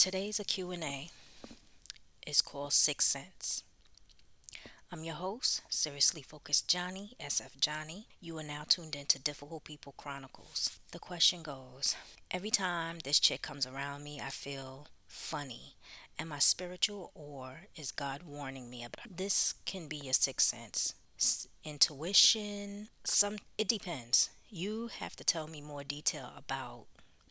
Today's a Q&A is called Six Sense. I'm your host, Seriously Focused Johnnie, SF Johnnie. You are now tuned into Difficult People Chronicles. The question goes Every time this chick comes around me, I feel funny. Am I spiritual or is God warning me about this? Can be your sixth sense, S- intuition. Some it depends. You have to tell me more detail about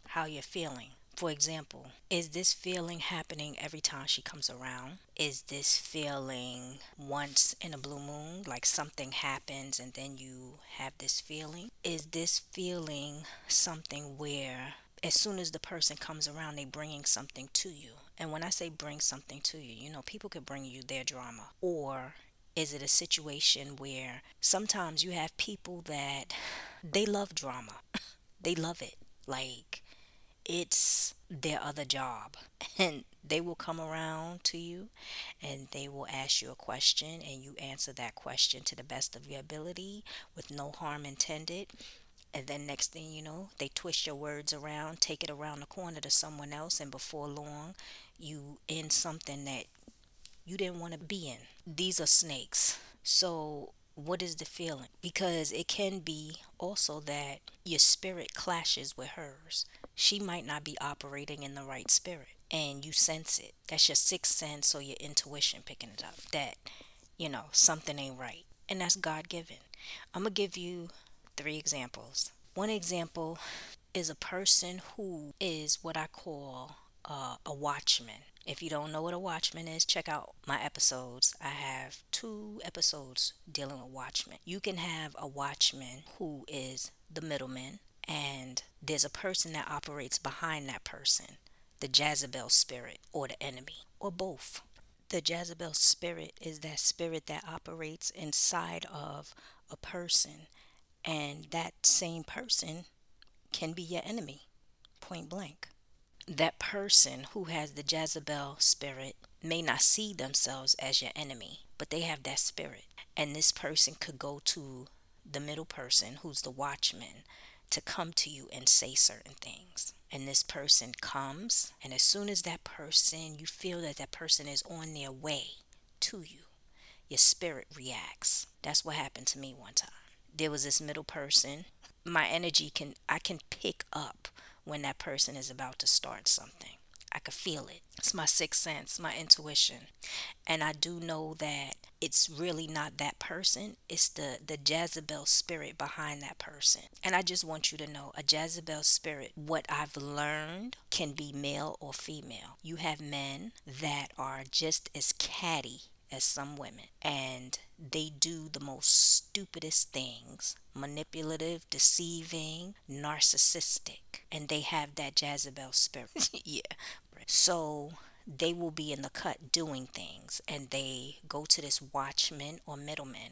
how you're feeling. For example, is this feeling happening every time she comes around? Is this feeling once in a blue moon, like something happens and then you have this feeling? Is this feeling something where as soon as the person comes around, they bringing something to you? And when I say bring something to you, you know, people could bring you their drama. Or is it a situation where sometimes you have people that they love drama? they love it. Like, it's their other job. And they will come around to you and they will ask you a question, and you answer that question to the best of your ability with no harm intended. And then, next thing you know, they twist your words around, take it around the corner to someone else, and before long, you in something that you didn't want to be in. These are snakes. So, what is the feeling? Because it can be also that your spirit clashes with hers. She might not be operating in the right spirit, and you sense it. That's your sixth sense or your intuition picking it up that, you know, something ain't right. And that's God given. I'm going to give you three examples. One example is a person who is what I call uh, a watchman. If you don't know what a watchman is, check out my episodes. I have two episodes dealing with watchmen. You can have a watchman who is the middleman, and there's a person that operates behind that person the Jezebel spirit or the enemy, or both. The Jezebel spirit is that spirit that operates inside of a person, and that same person can be your enemy, point blank that person who has the Jezebel spirit may not see themselves as your enemy, but they have that spirit. And this person could go to the middle person, who's the watchman, to come to you and say certain things. And this person comes, and as soon as that person, you feel that that person is on their way to you, your spirit reacts. That's what happened to me one time. There was this middle person. My energy can, I can pick up when that person is about to start something. I could feel it. It's my sixth sense, my intuition. And I do know that it's really not that person. It's the, the Jezebel spirit behind that person. And I just want you to know a Jezebel spirit, what I've learned can be male or female. You have men that are just as catty as some women. And they do the most stupidest things manipulative, deceiving, narcissistic. And they have that Jezebel spirit. yeah. So they will be in the cut doing things and they go to this watchman or middleman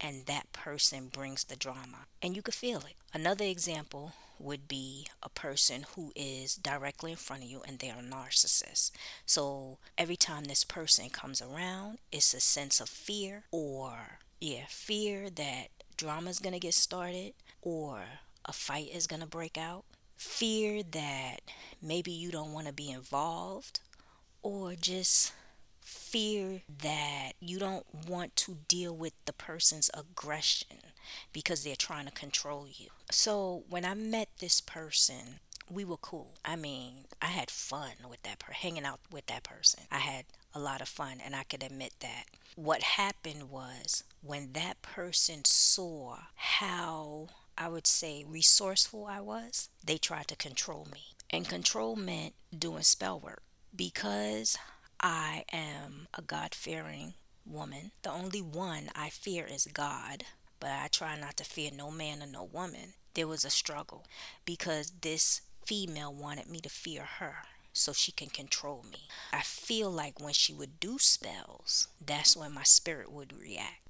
and that person brings the drama and you could feel it another example would be a person who is directly in front of you and they're a narcissist. So every time this person comes around, it's a sense of fear or, yeah, fear that drama is going to get started or a fight is going to break out. Fear that maybe you don't want to be involved or just fear that you don't want to deal with the person's aggression because they're trying to control you. So when I met this person, we were cool. I mean, I had fun with that person, hanging out with that person. I had a lot of fun, and I could admit that. What happened was when that person saw how I would say resourceful I was, they tried to control me. And control meant doing spell work because I am a God fearing woman. The only one I fear is God, but I try not to fear no man or no woman. There was a struggle because this female wanted me to fear her so she can control me. I feel like when she would do spells, that's when my spirit would react.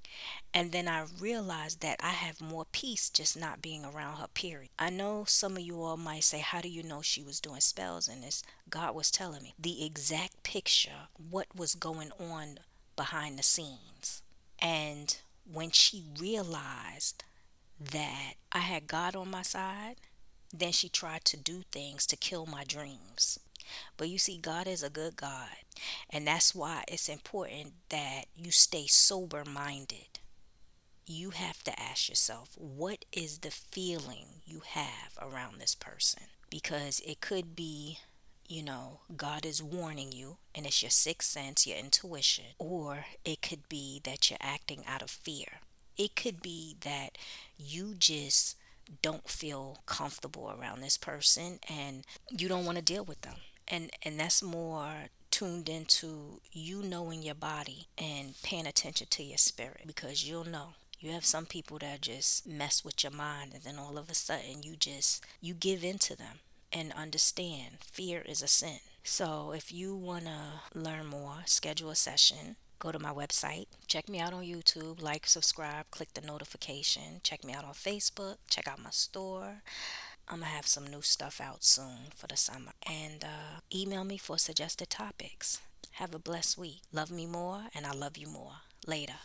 And then I realized that I have more peace just not being around her, period. I know some of you all might say, How do you know she was doing spells? And this God was telling me the exact picture, what was going on behind the scenes. And when she realized that I had God on my side, then she tried to do things to kill my dreams. But you see, God is a good God. And that's why it's important that you stay sober minded. You have to ask yourself, what is the feeling you have around this person? Because it could be, you know, God is warning you and it's your sixth sense, your intuition, or it could be that you're acting out of fear. It could be that you just don't feel comfortable around this person and you don't want to deal with them. And and that's more tuned into you knowing your body and paying attention to your spirit because you'll know. You have some people that just mess with your mind and then all of a sudden you just you give in to them and understand fear is a sin. So if you want to learn more schedule a session. Go to my website. Check me out on youtube. Like subscribe click the notification. Check me out on facebook. Check out my store I'm gonna have some new stuff out soon for the summer. And uh, email me for suggested topics. Have a blessed week. Love me more, and I love you more. Later.